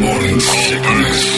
Morning sickness.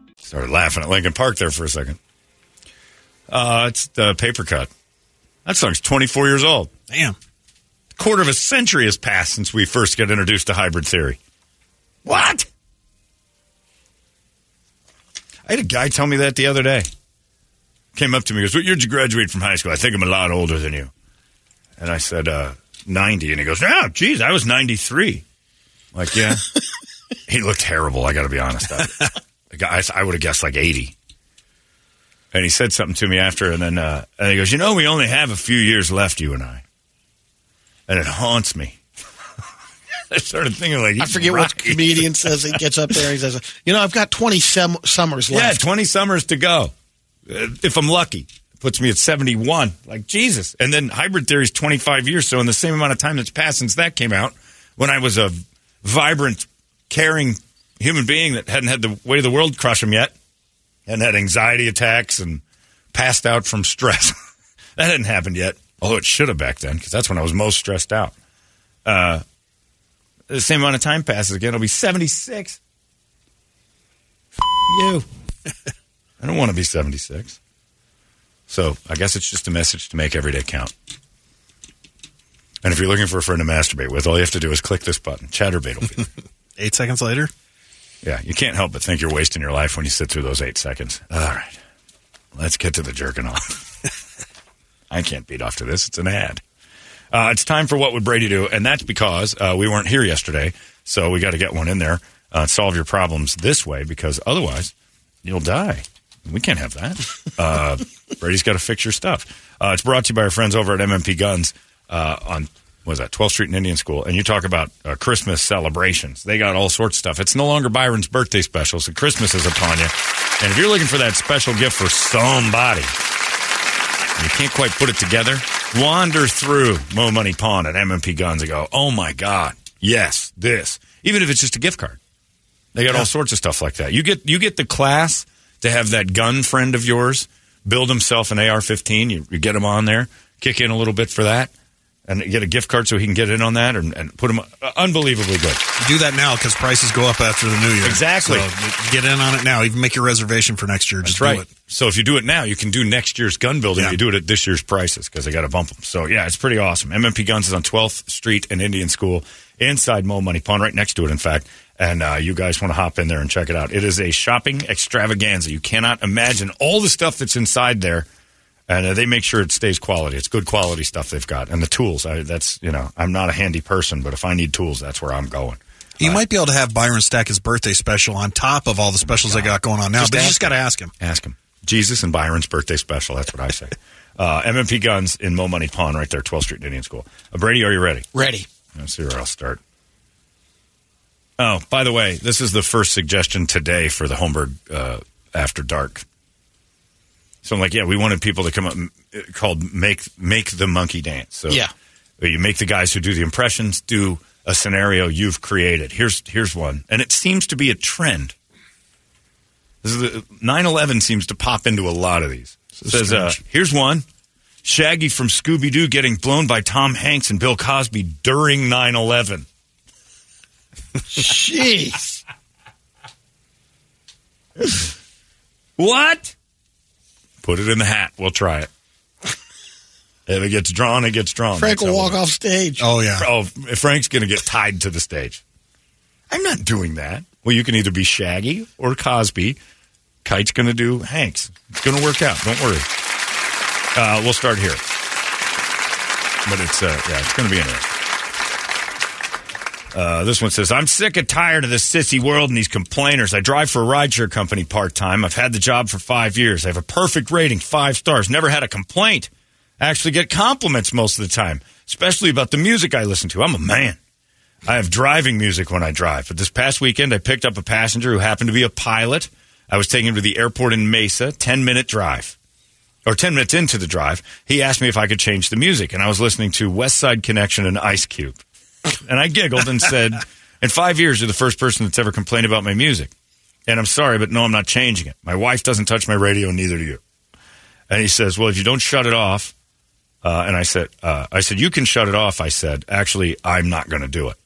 Started laughing at Linkin Park there for a second. Uh, it's the paper cut. That song's 24 years old. Damn. A quarter of a century has passed since we first got introduced to hybrid theory. What? I had a guy tell me that the other day. Came up to me, goes, What year did you graduate from high school? I think I'm a lot older than you. And I said, uh, 90. And he goes, Oh, geez, I was 93. Like, yeah. he looked terrible, I got to be honest. I, I would have guessed like 80. And he said something to me after, and then uh, and he goes, "You know, we only have a few years left, you and I." And it haunts me. I started thinking like I forget right. what comedian says. He gets up there and he says, "You know, I've got twenty sem- summers left. Yeah, twenty summers to go. Uh, if I'm lucky, puts me at seventy one. Like Jesus. And then hybrid theory is twenty five years. So in the same amount of time that's passed since that came out, when I was a vibrant, caring human being that hadn't had the weight of the world crush him yet, hadn't had anxiety attacks and passed out from stress. that hadn't happened yet. Although it should have back then, because that's when I was most stressed out. Uh, the same amount of time passes again. I'll be 76. you. I don't want to be 76. So I guess it's just a message to make every day count. And if you're looking for a friend to masturbate with, all you have to do is click this button. Chaturbate will be. Eight seconds later, Yeah, you can't help but think you're wasting your life when you sit through those eight seconds. All right, let's get to the jerking off. I can't beat off to this. It's an ad. Uh, it's time for what would Brady do, and that's because uh, we weren't here yesterday, so we got to get one in there. Uh, solve your problems this way, because otherwise you'll die. We can't have that. Uh, Brady's got to fix your stuff. Uh, it's brought to you by our friends over at MMP Guns uh, on was that 12th Street and Indian School, and you talk about uh, Christmas celebrations. They got all sorts of stuff. It's no longer Byron's birthday special, so Christmas is upon you. And if you're looking for that special gift for somebody, and you can't quite put it together, wander through Mo Money Pawn at MMP Guns and go, oh my God, yes, this. Even if it's just a gift card. They got all sorts of stuff like that. You get you get the class to have that gun friend of yours build himself an AR-15. You, you get him on there, kick in a little bit for that, and get a gift card so he can get in on that and, and put him uh, unbelievably good. do that now because prices go up after the new year. Exactly. So get in on it now. Even make your reservation for next year. Just That's right. do it. So if you do it now, you can do next year's gun building. Yeah. You do it at this year's prices because they got to bump them. So yeah, it's pretty awesome. MMP Guns is on 12th Street and Indian School inside Mo Money Pawn, right next to it, in fact. And uh, you guys want to hop in there and check it out. It is a shopping extravaganza. You cannot imagine all the stuff that's inside there. And uh, they make sure it stays quality. It's good quality stuff they've got, and the tools. I, that's you know, I'm not a handy person, but if I need tools, that's where I'm going. You might be able to have Byron stack his birthday special on top of all the specials they got going on now, Just but you just got to ask him. Ask him. Jesus and Byron's birthday special. That's what I say. uh, MMP Guns in Mo Money Pawn, right there, 12th Street Indian School. Uh, Brady, are you ready? Ready. Let's see where I'll start. Oh, by the way, this is the first suggestion today for the Holmberg uh, After Dark. So I'm like, yeah, we wanted people to come up called make make the monkey dance. So Yeah. you make the guys who do the impressions do a scenario you've created. Here's here's one, and it seems to be a trend. This is the 9/11 seems to pop into a lot of these. It says, uh, here's one: Shaggy from Scooby Doo getting blown by Tom Hanks and Bill Cosby during 9/11. Jeez. What? Put it in the hat. We'll try it. If it gets drawn, it gets drawn. Frank That's will walk off stage. Oh yeah. Oh, Frank's going to get tied to the stage. I'm not doing that. Well, you can either be Shaggy or Cosby. Kite's going to do Hanks. It's going to work out. Don't worry. Uh, we'll start here. But it's uh, yeah, it's going to be interesting. Uh, this one says, I'm sick and tired of this sissy world and these complainers. I drive for a rideshare company part time. I've had the job for five years. I have a perfect rating, five stars. Never had a complaint. I actually get compliments most of the time, especially about the music I listen to. I'm a man. I have driving music when I drive. But this past weekend, I picked up a passenger who happened to be a pilot. I was taking him to the airport in Mesa, 10 minute drive. Or 10 minutes into the drive, he asked me if I could change the music. And I was listening to West Side Connection and Ice Cube. And I giggled and said, In five years, you're the first person that's ever complained about my music. And I'm sorry, but no, I'm not changing it. My wife doesn't touch my radio, neither do you. And he says, Well, if you don't shut it off, uh, and I said, uh, I said, you can shut it off. I said, actually, I'm not going to do it.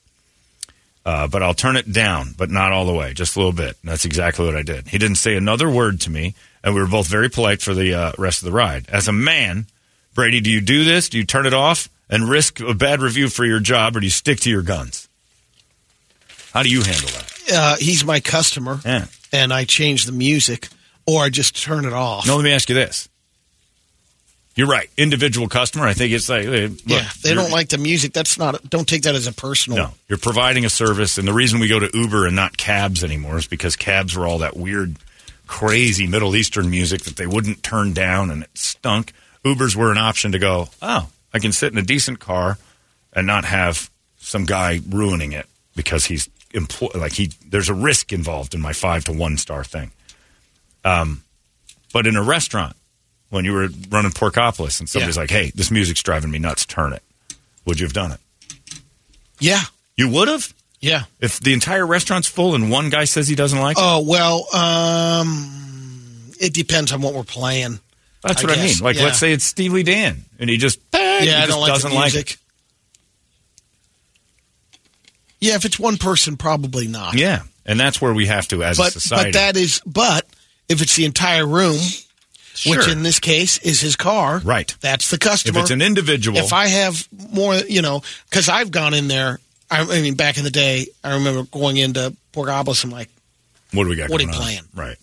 Uh, but I'll turn it down, but not all the way, just a little bit. And that's exactly what I did. He didn't say another word to me, and we were both very polite for the uh, rest of the ride. As a man, Brady, do you do this? Do you turn it off and risk a bad review for your job, or do you stick to your guns? How do you handle that? Uh, he's my customer, Yeah. and I change the music, or I just turn it off. No, let me ask you this. You're right. Individual customer, I think it's like, hey, look, yeah, they don't like the music. That's not. Don't take that as a personal. No, you're providing a service, and the reason we go to Uber and not cabs anymore is because cabs were all that weird, crazy Middle Eastern music that they wouldn't turn down, and it stunk. Ubers were an option to go. Oh, I can sit in a decent car and not have some guy ruining it because he's employ like he. There's a risk involved in my five to one star thing. Um, but in a restaurant, when you were running Porkopolis, and somebody's Yeah. like, "Hey, this music's driving me nuts. Turn it." Would you have done it? Yeah, You would have. yeah. If the entire restaurant's full and one guy says he doesn't like it, Oh well, um, it depends on what we're playing. That's I what I mean. Like, yeah. let's say it's Steely Dan, and he just yeah, he just like doesn't like it. Yeah, if it's one person, probably not. Yeah, and that's where we have to, as a but society. but that is but if it's the entire room, which in this case is his car, Right. That's the customer. if it's an individual, if I have more, you know, because I've gone in there. I, I mean, back in the day, I remember going into Porkopolis and like, what do we got? what are you on? playing? Right.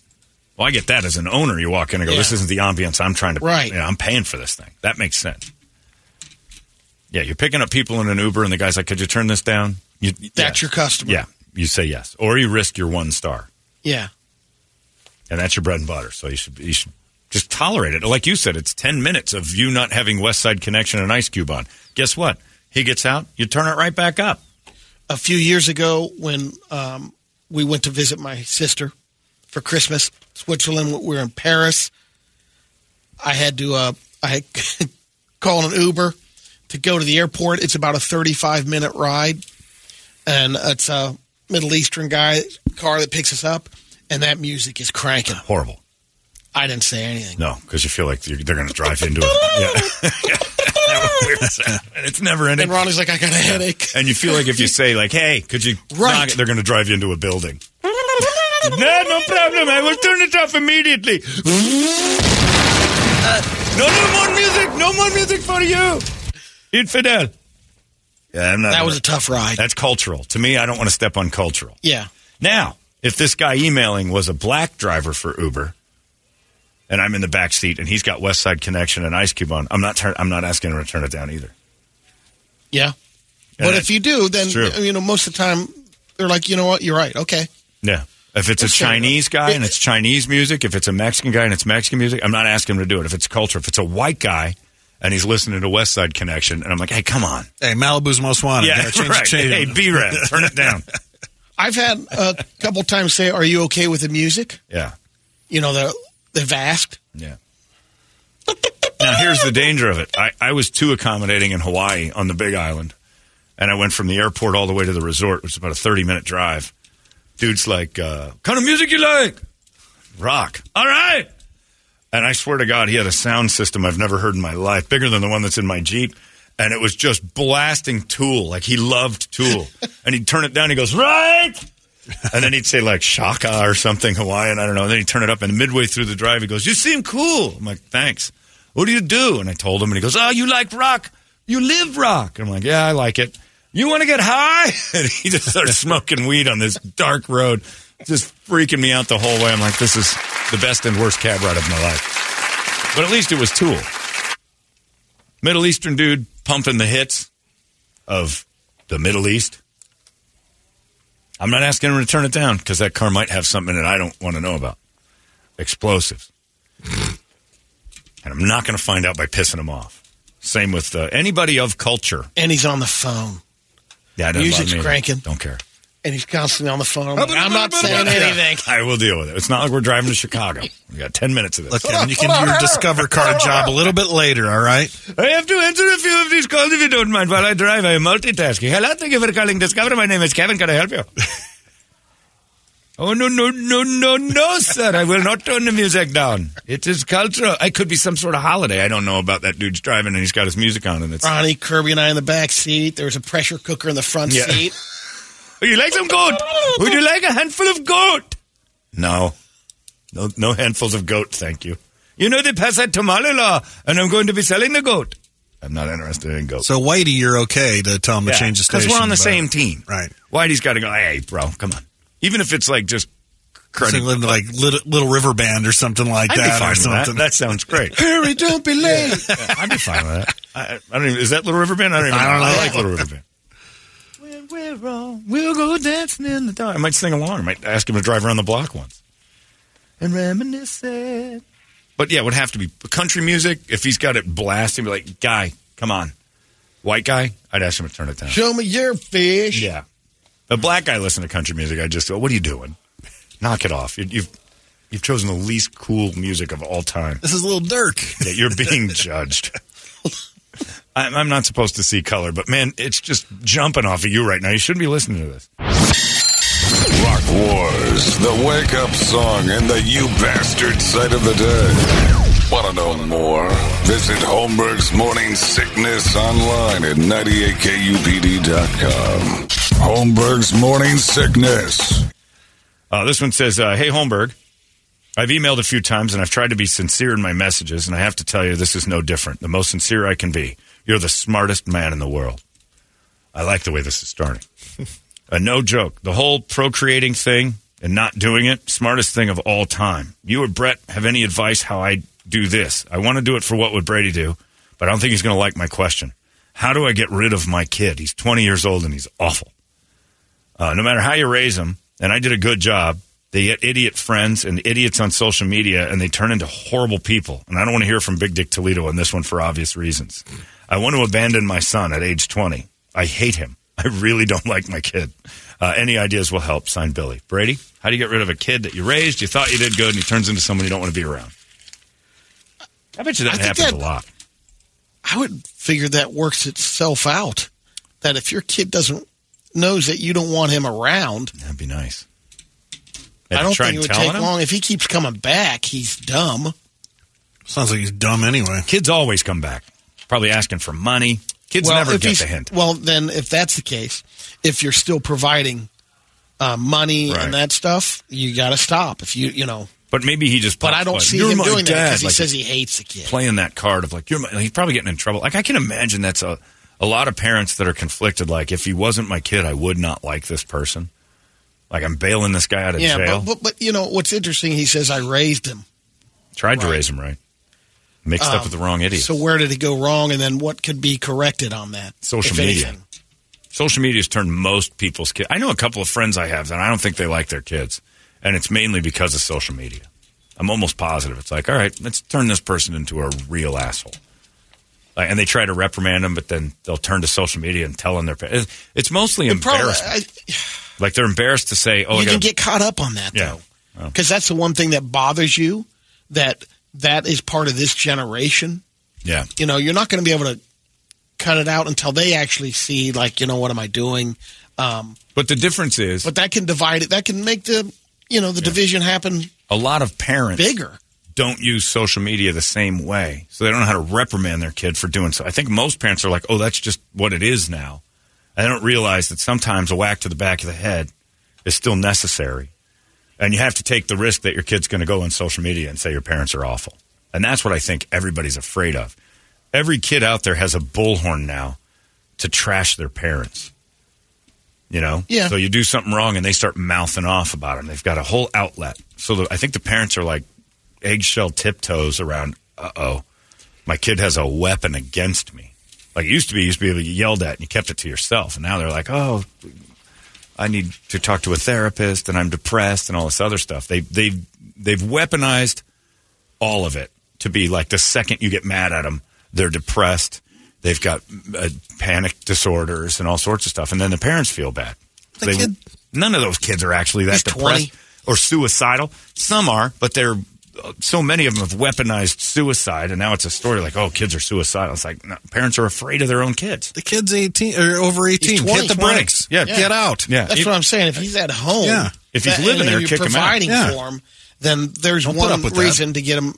Well, I get that as an owner. You walk in and go, Yeah. "This isn't the ambiance I'm trying to." Right. Yeah, I'm paying for this thing. That makes sense. Yeah, you're picking up people in an Uber, and the guy's like, "Could you turn this down?" You, that's yeah. your customer. Yeah, you say yes, or you risk your one star. yeah. and that's your bread and butter. So you should you should just tolerate it. Like you said, it's ten minutes of you not having West Side Connection and Ice Cube on. Guess what? He gets out, you turn it right back up. a few years ago when um, we went to visit my sister for Christmas, Switzerland. We were in Paris. I had to uh, I had call an Uber to go to the airport. It's about a 35 minute ride, and it's a Middle Eastern guy car that picks us up, and that music is cranking. Horrible. I didn't say anything. No, because you feel like you're, they're going to drive into it. Yeah. That was weird sound. and it's never ending. And Ronnie's like, I got a headache. And you feel like if you say like, "Hey, could you?" Right. knock it?" They're going to drive you into a building. No, no problem. I will turn it off immediately. Uh, no, no more music. No more music for you, infidel. Yeah, I'm not. That was a tough ride. That's cultural. To me, I don't want to step on cultural. Yeah. Now, if this guy emailing was a black driver for Uber, and I'm in the back seat, and he's got West Side Connection and Ice Cube on, I'm not. Turn, I'm not asking him to turn it down either. Yeah. And But if you do, then, you know, most of the time, they're like, you know what? You're right. Okay. Yeah. If it's a Chinese enough. guy and it's Chinese music, if it's a Mexican guy and it's Mexican music, I'm not asking him to do it. If it's culture, if it's a white guy and he's listening to West Side Connection, and I'm like, hey, come on. Hey, Malibu's most wanted. Yeah, change right. the chain. Hey, B-Rad, turn it down. I've had a couple times say, "Are you okay with the music?" Yeah. You know, they they've asked. Yeah. Now here's the danger of it. I, I was too accommodating in Hawaii on the Big Island, and I went from the airport all the way to the resort, which is about a 30 minute drive. Dude's like, uh, "Kind of music you like?" Rock. All right. And I swear to God, he had a sound system I've never heard in my life, bigger than the one that's in my Jeep. And it was just blasting Tool. Like he loved Tool. and he'd turn it down. He goes, right. And then he'd say like Shaka or something Hawaiian. I don't know. And then he'd turn it up. And midway through the drive, he goes, you seem cool. I'm like, thanks. What do you do? And I told him and he goes, oh, you like rock. You live rock. And I'm like, yeah, I like it. You want to get high? And he just started smoking weed on this dark road, just freaking me out the whole way. I'm like, this is the best and worst cab ride of my life. But at least it was Tool. Middle Eastern dude pumping the hits of the Middle East. I'm not asking him to turn it down because that car might have something that I don't want to know about. Explosives. and I'm not going to find out by pissing him off. Same with uh, anybody of culture. And he's on the phone. Yeah, it doesn't music's me cranking, Don't care. and he's constantly on the phone. I'm, like, I'm not saying anything. I will deal with it. It's not like we're driving to Chicago. We got ten minutes of this. Look, Kevin, you can do your Discover card job a little bit later, all right? I have to answer a few of these calls if you don't mind while I drive. I am multitasking. Hello, thank you for calling Discover. My name is Kevin. Can I help you? oh, no, no, no, no, no, sir. I will not turn the music down. It is cultural. It could be some sort of holiday. I don't know about that dude's driving and he's got his music on and it's. Ronnie, Kirby, and I in the back seat. There was a pressure cooker in the front Yeah. seat. Would you like some goat? Would you like a handful of goat? No. No, no handfuls of goat, thank you. You know they pass that tamale law, and I'm going to be selling the goat. I'm not interested in goat. So, Whitey, you're okay to tell him to change the station. Because we're on the but- same team. Right. Whitey's got to go, hey, bro, come on. Even if it's like just So cruddy. like little, little River Band or something like I'd be that, fine or with that. something. That sounds great. Hurry, don't be late. I'd be fine with that. I, I don't even, is that Little River Band? I don't even I don't know. I like Little River Band. When we're wrong, we'll go dancing in the dark. I might sing along. I might ask him to drive around the block once. And reminisce it. But yeah, it would have to be country music. If he's got it blasting, be like, guy, come on. White guy, I'd ask him to turn it down. Show me your fish. Yeah. A black guy listen to country music. I just go, what are you doing? Knock it off. You, you've you've chosen the least cool music of all time. This is a little Dirk. That you're being judged. I'm, I'm not supposed to see color, but man, it's just jumping off of you right now. You shouldn't be listening to this. Rock Wars, the wake up song and the you bastard sight of the day. Want to know more? Visit Holmberg's Morning Sickness online at 98kupd.com. Holmberg's Morning Sickness. Uh, this one says, uh, "Hey Holmberg, I've emailed a few times and I've tried to be sincere in my messages, and I have to tell you, this is no different. The most sincere I can be. You're the smartest man in the world. I like the way this is starting. uh, no joke. The whole procreating thing and not doing it, smartest thing of all time. You or Brett have any advice how I do this? I want to do it for what would Brady do, but I don't think he's going to like my question. How do I get rid of my kid? He's 20 years old and he's awful. Uh, no matter how you raise them, and I did a good job, they get idiot friends and idiots on social media, and they turn into horrible people. And I don't want to hear from Big Dick Toledo on this one for obvious reasons. I want to abandon my son at age 20. I hate him. I really don't like my kid. Uh, any ideas will help. Signed Billy. Brady, how do you get rid of a kid that you raised, you thought you did good, and he turns into someone you don't want to be around? I bet you that I happens that- a lot. I would figure that works itself out. That if your kid doesn't knows that you don't want him around, That'd be nice. I Have you don't think it would take him? long. If he keeps coming back, he's dumb. Sounds like he's dumb anyway. Kids always come back. Probably asking for money. Kids never get the hint. Well, then if that's the case, if you're still providing uh, money Right. and that stuff, you got to stop. If you you know, But maybe he just. but I don't see him my doing that dad," because he like says he hates the kid. playing that card of like you're. My, he's probably getting in trouble. Like I can imagine that's a a lot of parents that are conflicted. Like if he wasn't my kid, I would not like this person. Like I'm bailing this guy out of Yeah, jail. but, but but you know what's interesting? He says I raised him. Tried to raise him right. Mixed up Um, with the wrong idiot. So where did he go wrong, and then what could be corrected on that? Social media. anything? Social has turned most people's kids. I know a couple of friends I have, and I don't think they like their kids, and it's mainly because of social media. I'm almost positive. It's like, all right, let's turn this person into a real asshole. Like, and they try to reprimand them, but then they'll turn to social media and tell them their. pa- It's mostly The problem. I, like they're embarrassed to say, "Oh, I you can gotta- get caught up on that Yeah. though, because that's the one thing that bothers you. That that is part of this generation. yeah." You know, you're not going to be able to cut it out until they actually see, like, you know, what am I doing? Um, But the difference is, but that can divide it. That can make the you know the division happen a lot of parents bigger. Don't use social media the same way. So they don't know how to reprimand their kid for doing so. I think most parents are like, oh, that's just what it is now. And they don't realize that sometimes a whack to the back of the head is still necessary. And you have to take the risk that your kid's going to go on social media and say your parents are awful. And that's what I think everybody's afraid of. Every kid out there has a bullhorn now to trash their parents. You know? Yeah. So you do something wrong and they start mouthing off about them. They've got a whole outlet. So the, I think the parents are like eggshell tiptoes around, uh oh, my kid has a weapon against me. Like it used to be, you used to be able to get yelled at and you kept it to yourself. And now they're like, oh, I need to talk to a therapist and I'm depressed and all this other stuff. They, they've, they've weaponized all of it to be like the second you get mad at them, they're depressed They've got uh, panic disorders and all sorts of stuff, and then the parents feel bad. The They- kid- none of those kids are actually that depressed 20. or suicidal. Some are, but they're so many of them have weaponized suicide, and now it's a story like, oh, kids are suicidal. It's like no, parents are afraid of their own kids. The kid's 18 or over 18. 20, Hit the 20. brakes. Yeah. Get out. Yeah, That's If- what I'm saying. If he's at home, Yeah. If he's that- living there, you're kick him out. providing Yeah. for him, then there's Don't one up with that. reason to get him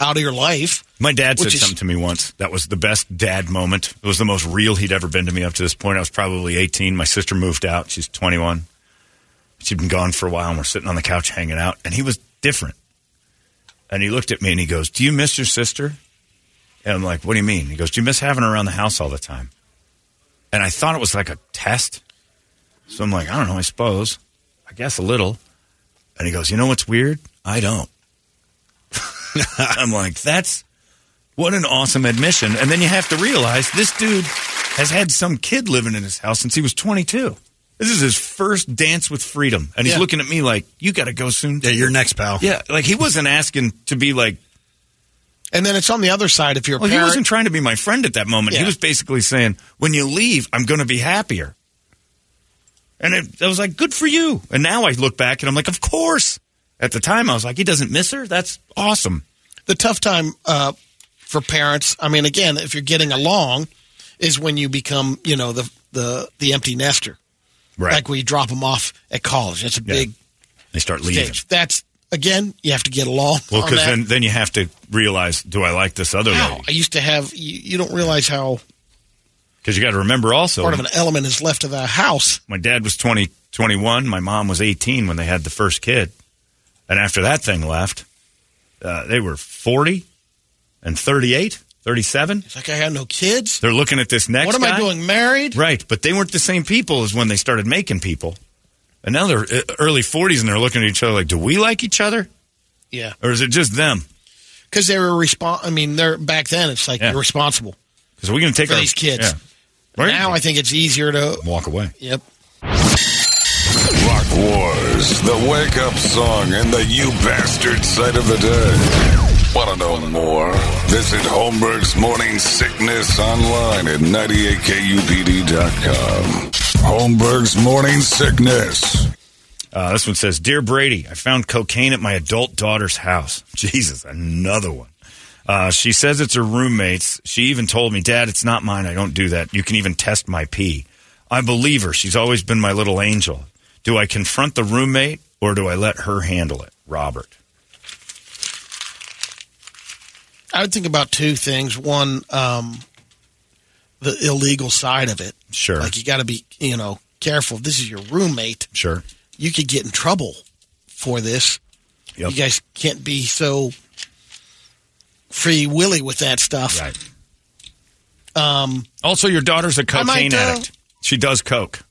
out of your life. My dad said is- something to me once. That was the best dad moment. It was the most real he'd ever been to me up to this point. I was probably 18. My sister moved out. She's 21. She'd been gone for a while, and we're sitting on the couch hanging out, and he was different. And he looked at me and he goes, Do you miss your sister? And I'm like, What do you mean? He goes, Do you miss having her around the house all the time? And I thought it was like a test. So I'm like, I don't know, I suppose. I guess a little. And he goes, You know what's weird? I don't. I'm like, That's what an awesome admission. And then you have to realize this dude has had some kid living in his house since he was 22. This is his first dance with freedom. And he's Yeah. looking at me like, You got to go soon. Yeah, you're next, pal. Yeah, like he wasn't asking to be like, And then it's on the other side. If you're a well, he wasn't trying to be my friend at that moment. He was basically saying, when you leave, I'm going to be happier. And it, I was like, good for you. And now I look back and I'm like, of course. At the time, I was like, he doesn't miss her? That's awesome. the tough time uh, for parents. I mean, again, if you're getting along, is when you become, you know, the the the empty nester. Like when you drop them off at college. That's a Yeah. big they start leaving. stage. That's again, you have to get along. Well, because then, then you have to realize, do I like this other Wow, I used to have. You, you don't realize how Because you got to remember also, part of an element is left of the house. my dad was 20, 21. My mom was 18 when they had the first kid. And after that thing left, uh, they were 40 and 38, 37. It's like I had no kids. They're looking at this next What am guy. I doing? Married? Right, but they weren't the same people as when they started making people. And now they're uh, early 40s and they're looking at each other like, do we like each other? Yeah, Or is it just them? because they were respon I mean, they're back then. It's like Yeah. you're responsible Because we're going to take for our these kids. Yeah. Right? Now I think it's easier to. walk away. Yep. Rock Wars, the wake up song and the you bastard sight of the day. Want to know more? Visit Holmberg's Morning Sickness online at 98kupd.com. Holmberg's Morning Sickness. Uh, this one says, Dear Brady, I found cocaine at my adult daughter's house. Jesus, another one. Uh, she says it's her roommate's. She even told me, Dad, it's not mine. I don't do that. You can even test my pee. I believe her. She's always been my little angel. Do I confront the roommate or do I let her handle it? Robert. I would think about two things. One, um, the illegal side of it. Sure. Like you got to be, you know, careful. If this is your roommate, Sure. you could get in trouble for this. Yep. You guys can't be so free willy with that stuff. Right. Um, Also, your daughter's a I might, cocaine uh, addict. She does coke.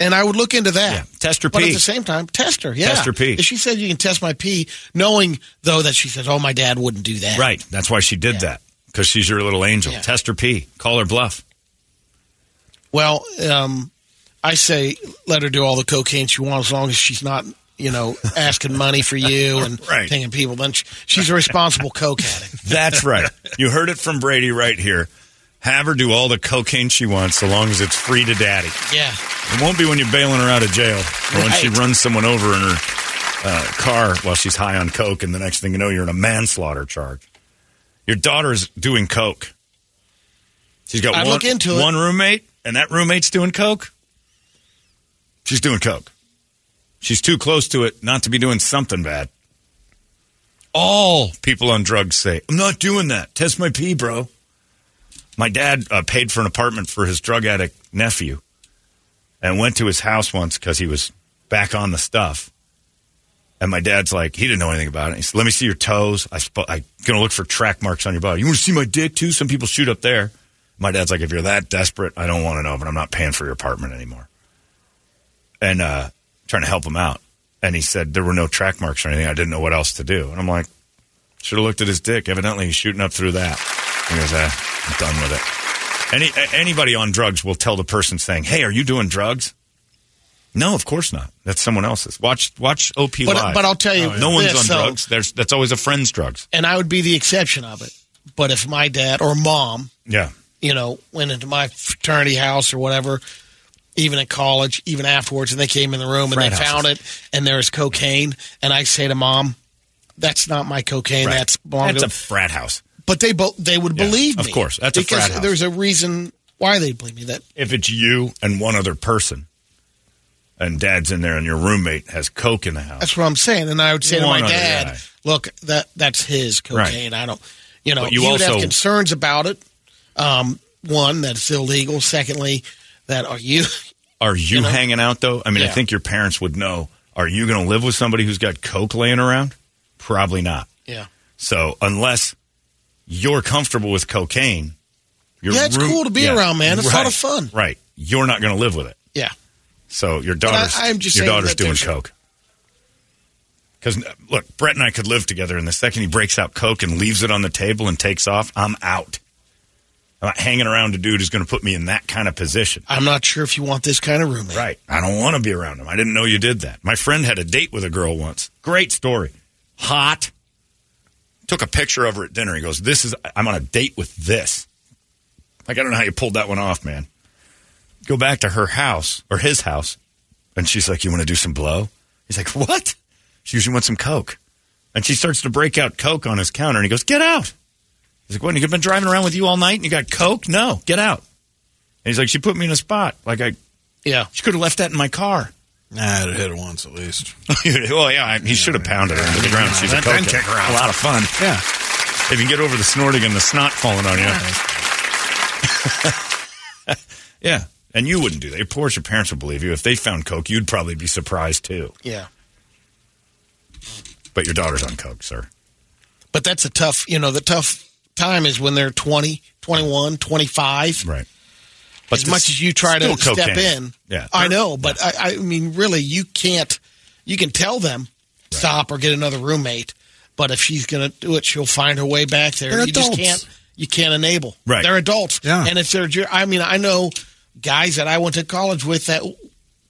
And I would look into that. Yeah. Test her But at the same time, test her. Yeah. Test her pee. If she said you can test my pee, knowing though that she says, "Oh, my dad wouldn't do that." Right. That's why she did Yeah. that. Because she's your little angel. Yeah. Test her pee. Call her bluff. Well, um, I say let her do all the cocaine she wants as long as she's not, you know, asking money for you and Right. taking people. Then she, she's a responsible coke addict. That's right. You heard it from Brady right here. Have her do all the cocaine she wants so long as it's free to daddy. Yeah. It won't be when you're bailing her out of jail or when she runs someone over in her uh, car while she's high on coke, and the next thing you know, you're in a manslaughter charge. Your daughter's doing coke. She's got I'd one, one roommate, and that roommate's doing coke. She's doing coke. She's too close to it not to be doing something bad. All people on drugs say, I'm not doing that. Test my pee, bro. My dad uh, paid for an apartment for his drug addict nephew and went to his house once because he was back on the stuff. And my dad's like, he didn't know anything about it. He said, "Let me see your toes. I sp- I'm gonna look for track marks on your body. You want to see my dick too? Some people shoot up there." My dad's like, "If you're that desperate, I don't want to know, but I'm not paying for your apartment anymore." And uh, trying to help him out, and he said there were no track marks or anything. I didn't know what else to do, and I'm like, should have looked at his dick. Evidently, he's shooting up through that. He goes, ah, I'm done with it. Any anybody on drugs will tell the person saying, "Hey, are you doing drugs?" No, of course not. That's someone else's. Watch watch OP But, live. but I'll tell you, no one's this, on though, drugs. There's that's always a friend's drugs. and I would be the exception of it. But if my dad or mom Yeah, you know, went into my fraternity house or whatever, even at college, even afterwards, and they came in the room and they found it, and there was cocaine, and I say to mom, "That's not my cocaine. Right. That's belonged That's to a frat house. But they both they would Yeah, believe me. of course. That's a because frat house. there's a reason why they believe me. That If it's you and one other person, and dad's in there, and your roommate has coke in the house, that's what I'm saying. And I would say One to my dad, guy. "Look, that that's his cocaine. I don't, you know, But you he would also- have concerns about it. Um, one, that it's illegal. Secondly, that are you? Are you, You know? hanging out though? I mean, I think your parents would know. Are you going to live with somebody who's got coke laying around? Probably not. Yeah, So unless you're comfortable with cocaine, your Yeah, it's cool to be around, man. It's a lot of fun. Right. You're not going to live with it. yeah. So your daughter's just your daughter's doing coke. Because look, Brett and I could live together, and the second he breaks out coke and leaves it on the table and takes off, I'm out. I'm not hanging around a dude who's going to put me in that kind of position. I'm not sure if you want this kind of roommate. Right. I don't want to be around him. I didn't know you did that. My friend had a date with a girl once. Great story. Hot. Took a picture of her at dinner. He goes, This is, I'm on a date with this. Like, I don't know how you pulled that one off, man. Go back to her house or his house. And she's like, You want to do some blow? He's like, What? She usually wants some Coke. And she starts to break out Coke on his counter. And he goes, Get out. He's like, What? You've been driving around with you all night and you got Coke? No, get out. And he's like, She put me in a spot. Like, I, Yeah. she could have left that in my car. Nah, I'd have hit it once at least. well, yeah, I- he should have pounded her into the ground. She's a Then- then coke. kick her out. A lot of fun. Yeah. If you get over the snorting and the snot falling on you. yeah. And you wouldn't do that. Of course, your parents would believe you. If they found coke, you'd probably be surprised too. Yeah. But your daughter's on coke, sir. But that's a tough, you know, the tough time is when they're 20, 21, 25. Right. As much as you try to still step in. Yeah. I know, but I, I mean, really, you can't, you can tell them, stop or get another roommate. But if she's going to do it, she'll find her way back there. They're you just can't, you can't enable. Right. They're adults. Yeah. And if they're, I mean, I know guys that I went to college with that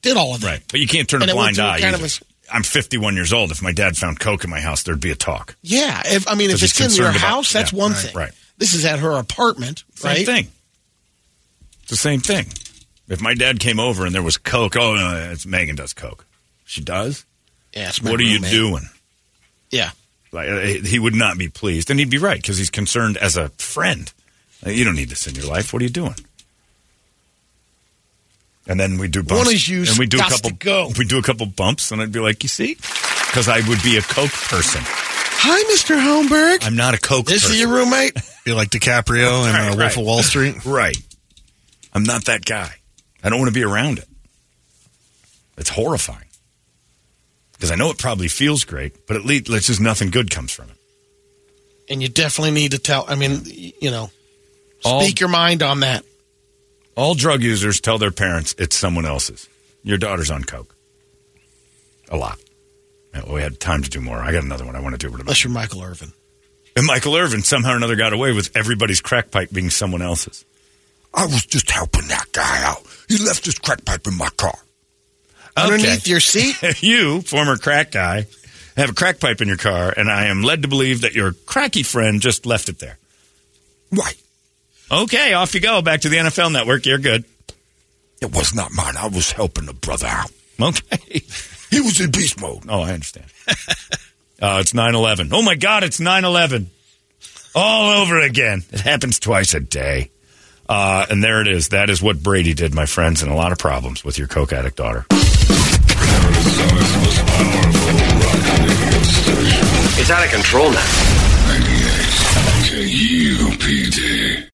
did all of that. Right. But you can't turn And a blind eye. Kind of a, I'm 51 years old. If my dad found coke in my house, there'd be a talk. Yeah. If, I mean, if it's in your concerned about- house, that's yeah, one right, thing. right. This is at her apartment, Same right? thing. The same thing. If my dad came over and there was coke, oh, no, it's Megan does coke. She does? Yeah. What are you doing? Yeah. Like, uh, he would not be pleased, and he'd be right because he's concerned as a friend. Uh, You don't need this in your life. What are you doing? And then we do bumps. One is you and we do a couple. go. We do a couple bumps, and I'd be like, "You see," because I would be a coke person. Hi, Mr. Holmberg. I'm not a coke. this person. is your roommate? Be like DiCaprio in Right, uh, Wolf right. of Wall Street. Right. I'm not that guy. I don't want to be around it. It's horrifying. Because I know it probably feels great, but at least it's just nothing good comes from it. and you definitely need to tell. I mean, you know, All- speak your mind on that. All drug users tell their parents it's someone else's. Your daughter's on coke. A lot. Yeah, we had time to do more. I got another one I want to do. Unless you're Michael Irvin. And Michael Irvin somehow or another got away with everybody's crack pipe being someone else's. I was just helping that guy out. He left his crack pipe in my car. Underneath your seat, you, former crack guy, have a crack pipe in your car, and I am led to believe that your cracky friend just left it there. Right. Okay, off you go. Back to the NFL network. You're good. It was not mine. I was helping the brother out. Okay. He was in beast mode. Oh, I understand. uh, it's 9 11. Oh, my God, it's 9 11. All over again. It happens twice a day. Uh, and there it is. That is what Brady did, my friends, and a lot of problems with your coke addict daughter. It's out of control now. 98